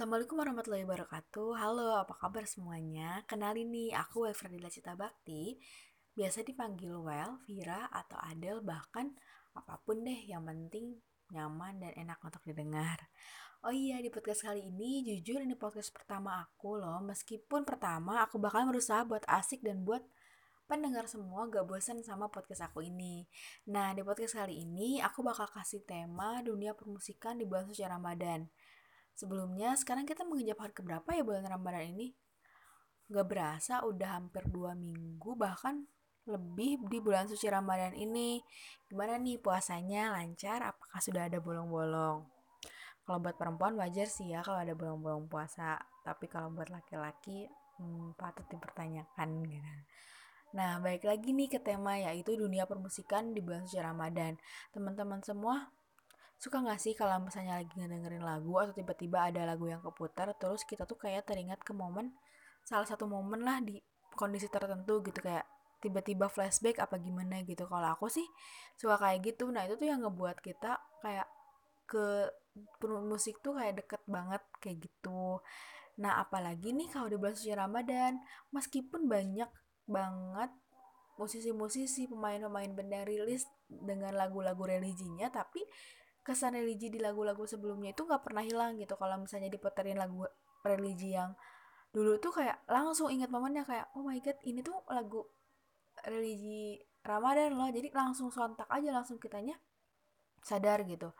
Assalamualaikum warahmatullahi wabarakatuh. Halo, apa kabar semuanya? Kenalin nih, aku Wefradila Cita Bakti Biasa dipanggil Well, Vira, atau Adel Bahkan apa pun deh yang penting nyaman dan enak untuk didengar. Oh iya, di podcast kali ini jujur ini podcast pertama aku loh. Meskipun pertama aku bakal berusaha buat asik dan buat pendengar semua gak bosan sama podcast aku ini. Nah, di podcast kali ini aku bakal kasih tema dunia permusikan di bulan suci Ramadan Sebelumnya, sekarang kita menginjak hari keberapa ya bulan Ramadan ini? Gak berasa udah hampir dua minggu, bahkan lebih di bulan suci Ramadan ini. Gimana nih puasanya? Lancar? Apakah sudah ada bolong-bolong? Kalau buat perempuan wajar sih ya kalau ada bolong-bolong puasa. Tapi kalau buat laki-laki, hmm, patut dipertanyakan gitu. Nah, baik lagi nih ke tema yaitu dunia permusikan di bulan suci Ramadan. Teman-teman semua Suka gak sih kalau misalnya lagi ngedengerin lagu atau tiba-tiba ada lagu yang keputar terus kita tuh kayak teringat ke momen salah satu momen lah di kondisi tertentu gitu kayak tiba-tiba flashback apa gimana gitu. Kalau aku sih suka kayak gitu. Nah itu tuh yang ngebuat kita kayak ke musik tuh kayak deket banget kayak gitu. Nah apalagi nih kalau di bulan suci Ramadan meskipun banyak banget musisi-musisi pemain-pemain band yang rilis dengan lagu-lagu religinya tapi kesan religi di lagu-lagu sebelumnya itu nggak pernah hilang gitu. Kalau misalnya diputerin lagu religi yang dulu tuh kayak langsung inget momennya kayak oh my god ini tuh lagu religi Ramadan loh. Jadi langsung sontak aja langsung kitanya sadar gitu.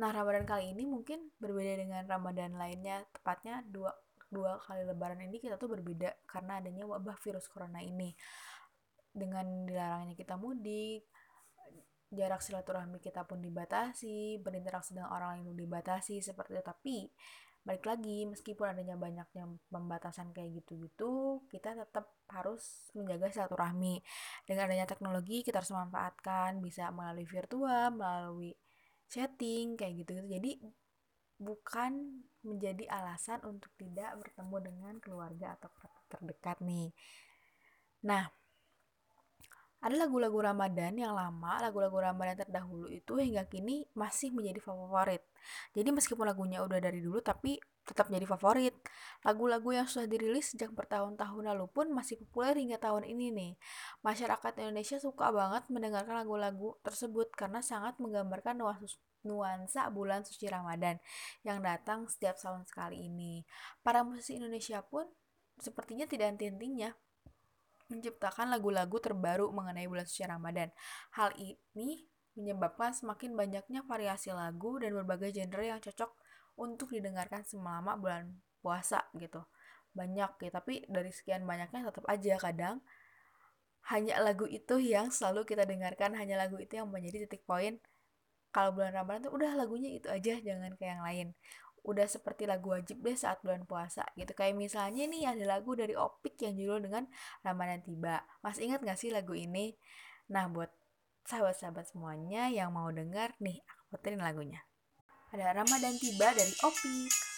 Nah Ramadan kali ini mungkin berbeda dengan Ramadan lainnya. Tepatnya dua dua kali lebaran ini kita tuh berbeda karena adanya wabah virus corona ini. Dengan dilarangnya kita mudik jarak silaturahmi kita pun dibatasi, berinteraksi dengan orang lain pun dibatasi seperti itu. Tapi balik lagi meskipun adanya banyaknya pembatasan kayak gitu-gitu, kita tetap harus menjaga silaturahmi. Dengan adanya teknologi kita harus memanfaatkan bisa melalui virtual, melalui chatting kayak gitu-gitu. Jadi bukan menjadi alasan untuk tidak bertemu dengan keluarga atau terdekat nih. Nah, ada lagu-lagu Ramadan yang lama, lagu-lagu Ramadan terdahulu itu hingga kini masih menjadi favorit. Jadi meskipun lagunya udah dari dulu tapi tetap menjadi favorit. Lagu-lagu yang sudah dirilis sejak bertahun-tahun lalu pun masih populer hingga tahun ini nih. Masyarakat Indonesia suka banget mendengarkan lagu-lagu tersebut karena sangat menggambarkan nuansa bulan suci Ramadan yang datang setiap tahun sekali ini. Para musisi Indonesia pun sepertinya tidak henti-hentinya menciptakan lagu-lagu terbaru mengenai bulan suci Ramadan. Hal ini menyebabkan semakin banyaknya variasi lagu dan berbagai genre yang cocok untuk didengarkan selama bulan puasa gitu. Banyak ya, tapi dari sekian banyaknya tetap aja kadang hanya lagu itu yang selalu kita dengarkan, hanya lagu itu yang menjadi titik poin kalau bulan Ramadan tuh udah lagunya itu aja, jangan kayak yang lain udah seperti lagu wajib deh saat bulan puasa gitu. Kayak misalnya nih ada lagu dari Opik yang judul dengan Ramadan Tiba. Mas ingat gak sih lagu ini? Nah buat sahabat-sahabat semuanya yang mau dengar nih aku puterin lagunya. Ada Ramadan Tiba dari Opik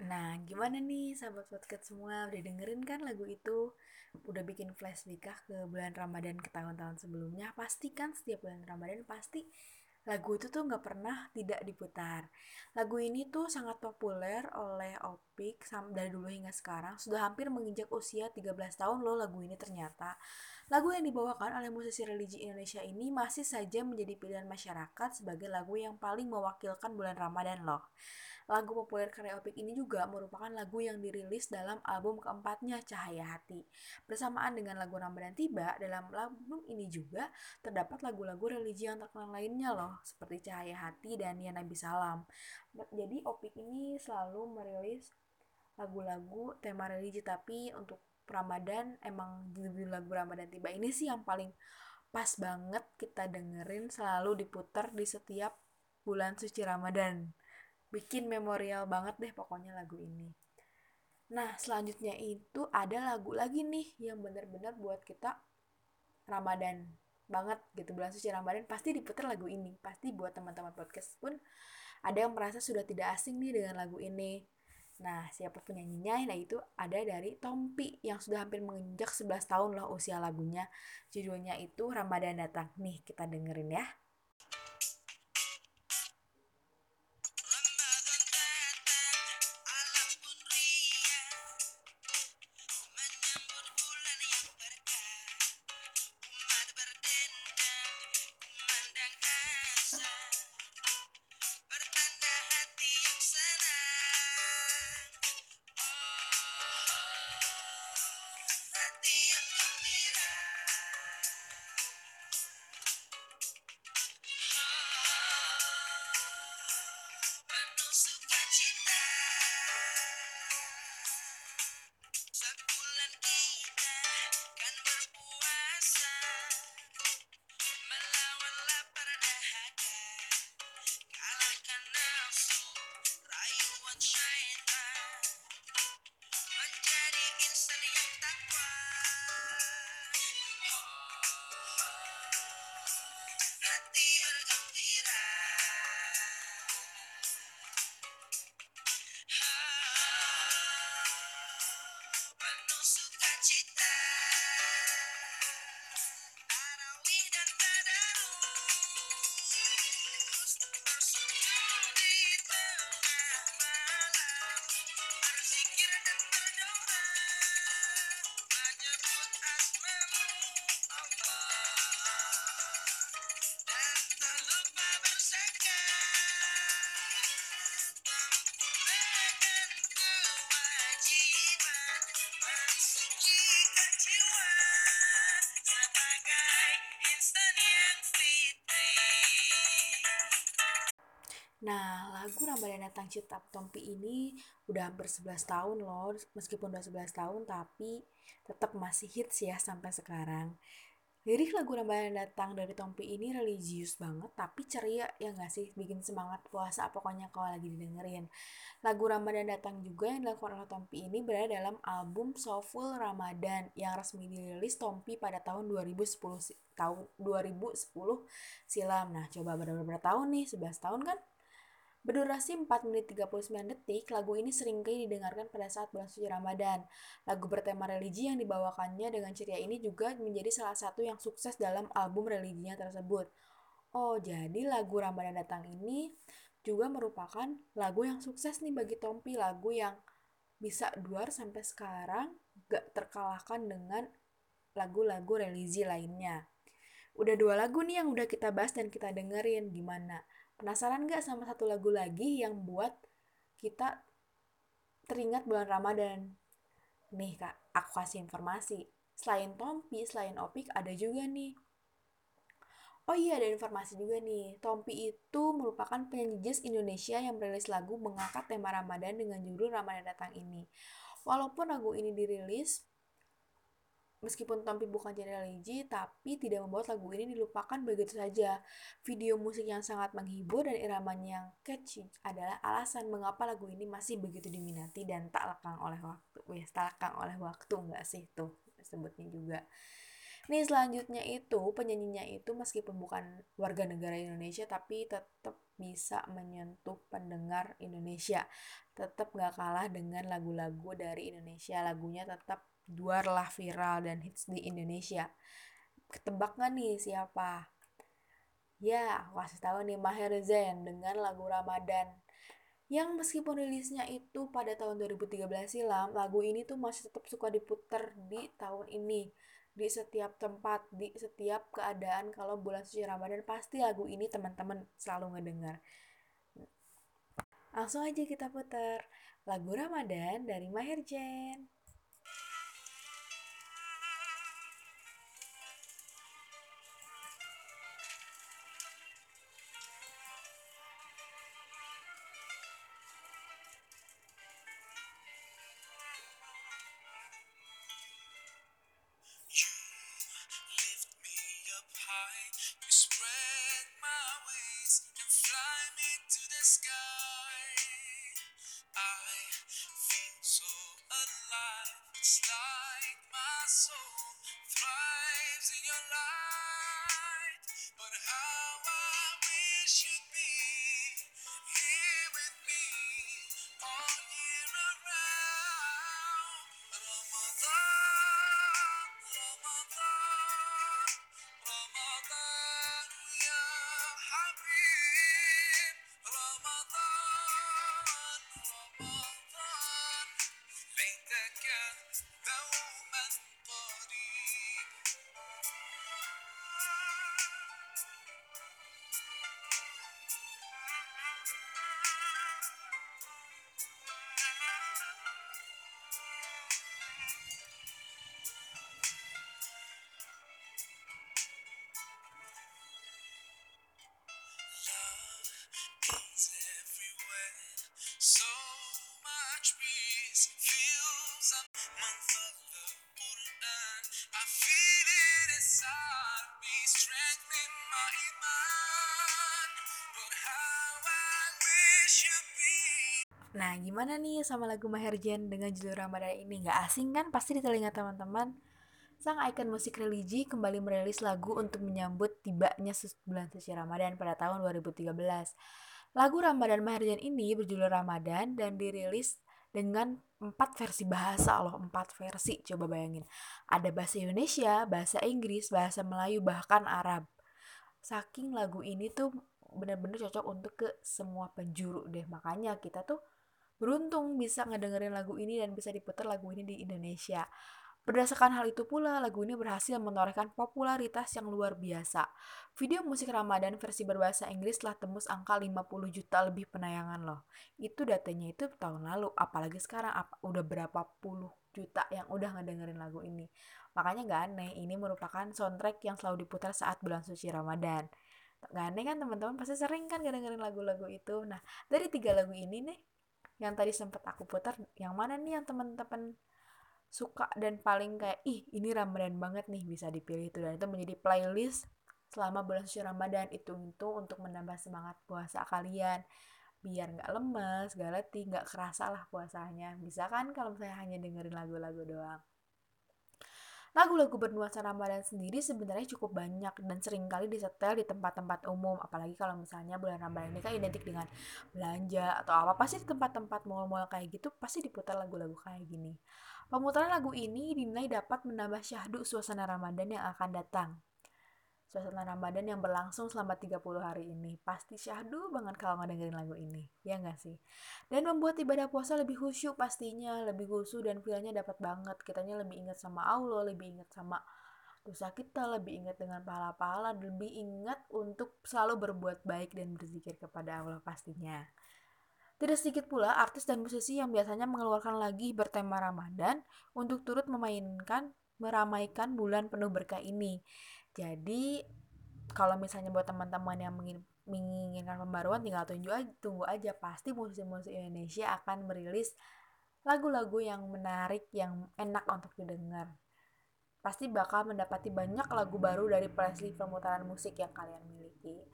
Nah, gimana nih sahabat podcast semua? Udah dengerin kan lagu itu? udah bikin flashback ke bulan Ramadan ke tahun-tahun sebelumnya pasti kan setiap bulan Ramadan pasti lagu itu tuh nggak pernah tidak diputar. Lagu ini tuh sangat populer oleh Opik dari dulu hingga sekarang. Sudah hampir menginjak usia 13 tahun loh lagu ini ternyata. Lagu yang dibawakan oleh musisi religi Indonesia ini masih saja menjadi pilihan masyarakat sebagai lagu yang paling mewakilkan bulan Ramadan loh. Lagu populer karya Opik ini juga merupakan lagu yang dirilis dalam album keempatnya Cahaya Hati. Bersamaan dengan lagu Ramadan Tiba, dalam album ini juga terdapat lagu-lagu religi yang terkenal lainnya loh, seperti Cahaya Hati dan Ya Nabi Salam. Jadi Opik ini selalu merilis lagu-lagu tema religi, tapi untuk Ramadan emang di lagu Ramadan Tiba ini sih yang paling pas banget kita dengerin selalu diputar di setiap bulan suci Ramadan. Bikin memorial banget deh pokoknya lagu ini. Nah selanjutnya itu ada lagu lagi nih yang bener-bener buat kita Ramadan banget gitu bulan suci Ramadan. Pasti diputar lagu ini pasti buat teman-teman podcast pun ada yang merasa sudah tidak asing nih dengan lagu ini Nah, siapa penyanyinya? Nah, itu ada dari Tompi yang sudah hampir menginjak 11 tahun loh usia lagunya. Judulnya itu Ramadan Datang. Nih, kita dengerin ya. Nah, lagu Ramadan Datang Citap Tompi ini udah hampir 11 tahun loh. Meskipun udah 11 tahun, tapi tetap masih hits ya sampai sekarang. Lirik lagu Ramadan Datang dari Tompi ini religius banget, tapi ceria ya nggak sih? Bikin semangat puasa pokoknya kalau lagi didengerin. Lagu Ramadan Datang juga yang dilakukan oleh Tompi ini berada dalam album Soulful Ramadan yang resmi dirilis Tompi pada tahun 2010 tahun 2010 silam. Nah, coba beberapa tahun nih, 11 tahun kan? Berdurasi 4 menit 39 detik, lagu ini sering kali didengarkan pada saat bulan suci Ramadan. Lagu bertema religi yang dibawakannya dengan ceria ini juga menjadi salah satu yang sukses dalam album religinya tersebut. Oh, jadi lagu Ramadan datang ini juga merupakan lagu yang sukses nih bagi Tompi, lagu yang bisa duar sampai sekarang gak terkalahkan dengan lagu-lagu religi lainnya. Udah dua lagu nih yang udah kita bahas dan kita dengerin gimana Penasaran gak sama satu lagu lagi yang buat kita teringat bulan Ramadan? Nih kak, aku kasih informasi. Selain Tompi, selain Opik, ada juga nih. Oh iya, ada informasi juga nih. Tompi itu merupakan penyanyi jazz Indonesia yang merilis lagu mengangkat tema Ramadan dengan judul Ramadan Datang ini. Walaupun lagu ini dirilis Meskipun Tompi bukan genre religi, tapi tidak membuat lagu ini dilupakan begitu saja. Video musik yang sangat menghibur dan iramanya yang catchy adalah alasan mengapa lagu ini masih begitu diminati dan tak lekang oleh waktu. Wih, tak lekang oleh waktu enggak sih tuh sebutnya juga. Nih selanjutnya itu penyanyinya itu meskipun bukan warga negara Indonesia tapi tetap bisa menyentuh pendengar Indonesia. Tetap gak kalah dengan lagu-lagu dari Indonesia. Lagunya tetap lah viral dan hits di Indonesia. Ketebak gak nih siapa? Ya, aku kasih tahu nih Maher Zain dengan lagu Ramadan. Yang meskipun rilisnya itu pada tahun 2013 silam, lagu ini tuh masih tetap suka diputer di tahun ini. Di setiap tempat, di setiap keadaan kalau bulan suci Ramadan pasti lagu ini teman-teman selalu ngedengar. Langsung aja kita putar lagu Ramadan dari Maher Zain. Nah, gimana nih sama lagu Maher Zain dengan judul Ramadan ini? Gak asing kan pasti di telinga teman-teman? Sang ikon musik religi kembali merilis lagu untuk menyambut tibanya bulan suci Ramadan pada tahun 2013. Lagu Ramadan Maher Zain ini berjudul Ramadan dan dirilis dengan empat versi bahasa loh, empat versi. Coba bayangin. Ada bahasa Indonesia, bahasa Inggris, bahasa Melayu, bahkan Arab. Saking lagu ini tuh bener-bener cocok untuk ke semua penjuru deh. Makanya kita tuh beruntung bisa ngedengerin lagu ini dan bisa diputar lagu ini di Indonesia. Berdasarkan hal itu pula, lagu ini berhasil menorehkan popularitas yang luar biasa. Video musik Ramadan versi berbahasa Inggris telah tembus angka 50 juta lebih penayangan loh. Itu datanya itu tahun lalu, apalagi sekarang apa, udah berapa puluh juta yang udah ngedengerin lagu ini. Makanya gak aneh, ini merupakan soundtrack yang selalu diputar saat bulan suci Ramadan. Gak aneh kan teman-teman, pasti sering kan ngedengerin lagu-lagu itu. Nah, dari tiga lagu ini nih, yang tadi sempat aku putar yang mana nih yang teman-teman suka dan paling kayak ih ini Ramadan banget nih bisa dipilih itu dan itu menjadi playlist selama bulan suci Ramadan itu itu untuk menambah semangat puasa kalian biar nggak lemes, gak letih, nggak kerasa lah puasanya. Bisa kan kalau misalnya hanya dengerin lagu-lagu doang. Lagu-lagu bernuansa Ramadan sendiri sebenarnya cukup banyak dan sering kali disetel di tempat-tempat umum, apalagi kalau misalnya bulan Ramadan ini kan identik dengan belanja atau apa, pasti di tempat-tempat mall-mall kayak gitu pasti diputar lagu-lagu kayak gini. Pemutaran lagu ini dinilai dapat menambah syahdu suasana Ramadan yang akan datang suasana Ramadan yang berlangsung selama 30 hari ini. Pasti syahdu banget kalau ngedengerin lagu ini. Ya nggak sih? Dan membuat ibadah puasa lebih khusyuk pastinya, lebih khusyuk dan feelnya dapat banget. Kitanya lebih ingat sama Allah, lebih ingat sama dosa kita, lebih ingat dengan pahala-pahala, lebih ingat untuk selalu berbuat baik dan berzikir kepada Allah pastinya. Tidak sedikit pula artis dan musisi yang biasanya mengeluarkan lagi bertema Ramadan untuk turut memainkan meramaikan bulan penuh berkah ini. Jadi kalau misalnya buat teman-teman yang menginginkan pembaruan tinggal tunggu aja, tunggu aja pasti musisi-musisi Indonesia akan merilis lagu-lagu yang menarik yang enak untuk didengar. Pasti bakal mendapati banyak lagu baru dari playlist pemutaran musik yang kalian miliki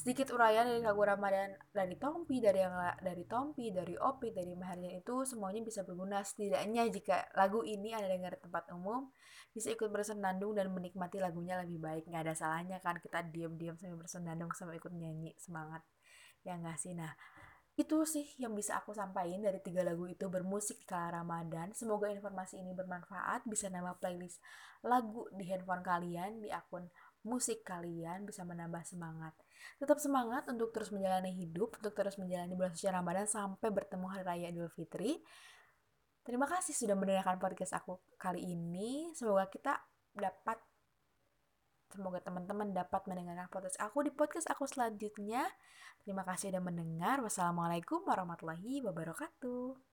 sedikit uraian dari lagu Ramadan dari Tompi dari yang dari Tompi dari Opi dari Maharjan itu semuanya bisa berguna. Setidaknya jika lagu ini ada dengar di tempat umum bisa ikut bersenandung dan menikmati lagunya lebih baik. Nggak ada salahnya kan kita diam-diam sambil bersenandung sama ikut nyanyi. Semangat. Ya nggak sih? Nah itu sih yang bisa aku sampaikan dari tiga lagu itu. Bermusik kala Ramadan. Semoga informasi ini bermanfaat, bisa nambah playlist lagu di handphone kalian, di akun musik kalian, bisa menambah semangat. Tetap semangat untuk terus menjalani hidup, untuk terus menjalani bulan suci Ramadan sampai bertemu Hari Raya Idul Fitri. Terima kasih sudah mendengarkan podcast aku kali ini. Semoga kita dapat Semoga teman-teman dapat mendengarkan podcast aku di podcast aku selanjutnya. Terima kasih sudah mendengar. Wassalamualaikum warahmatullahi wabarakatuh.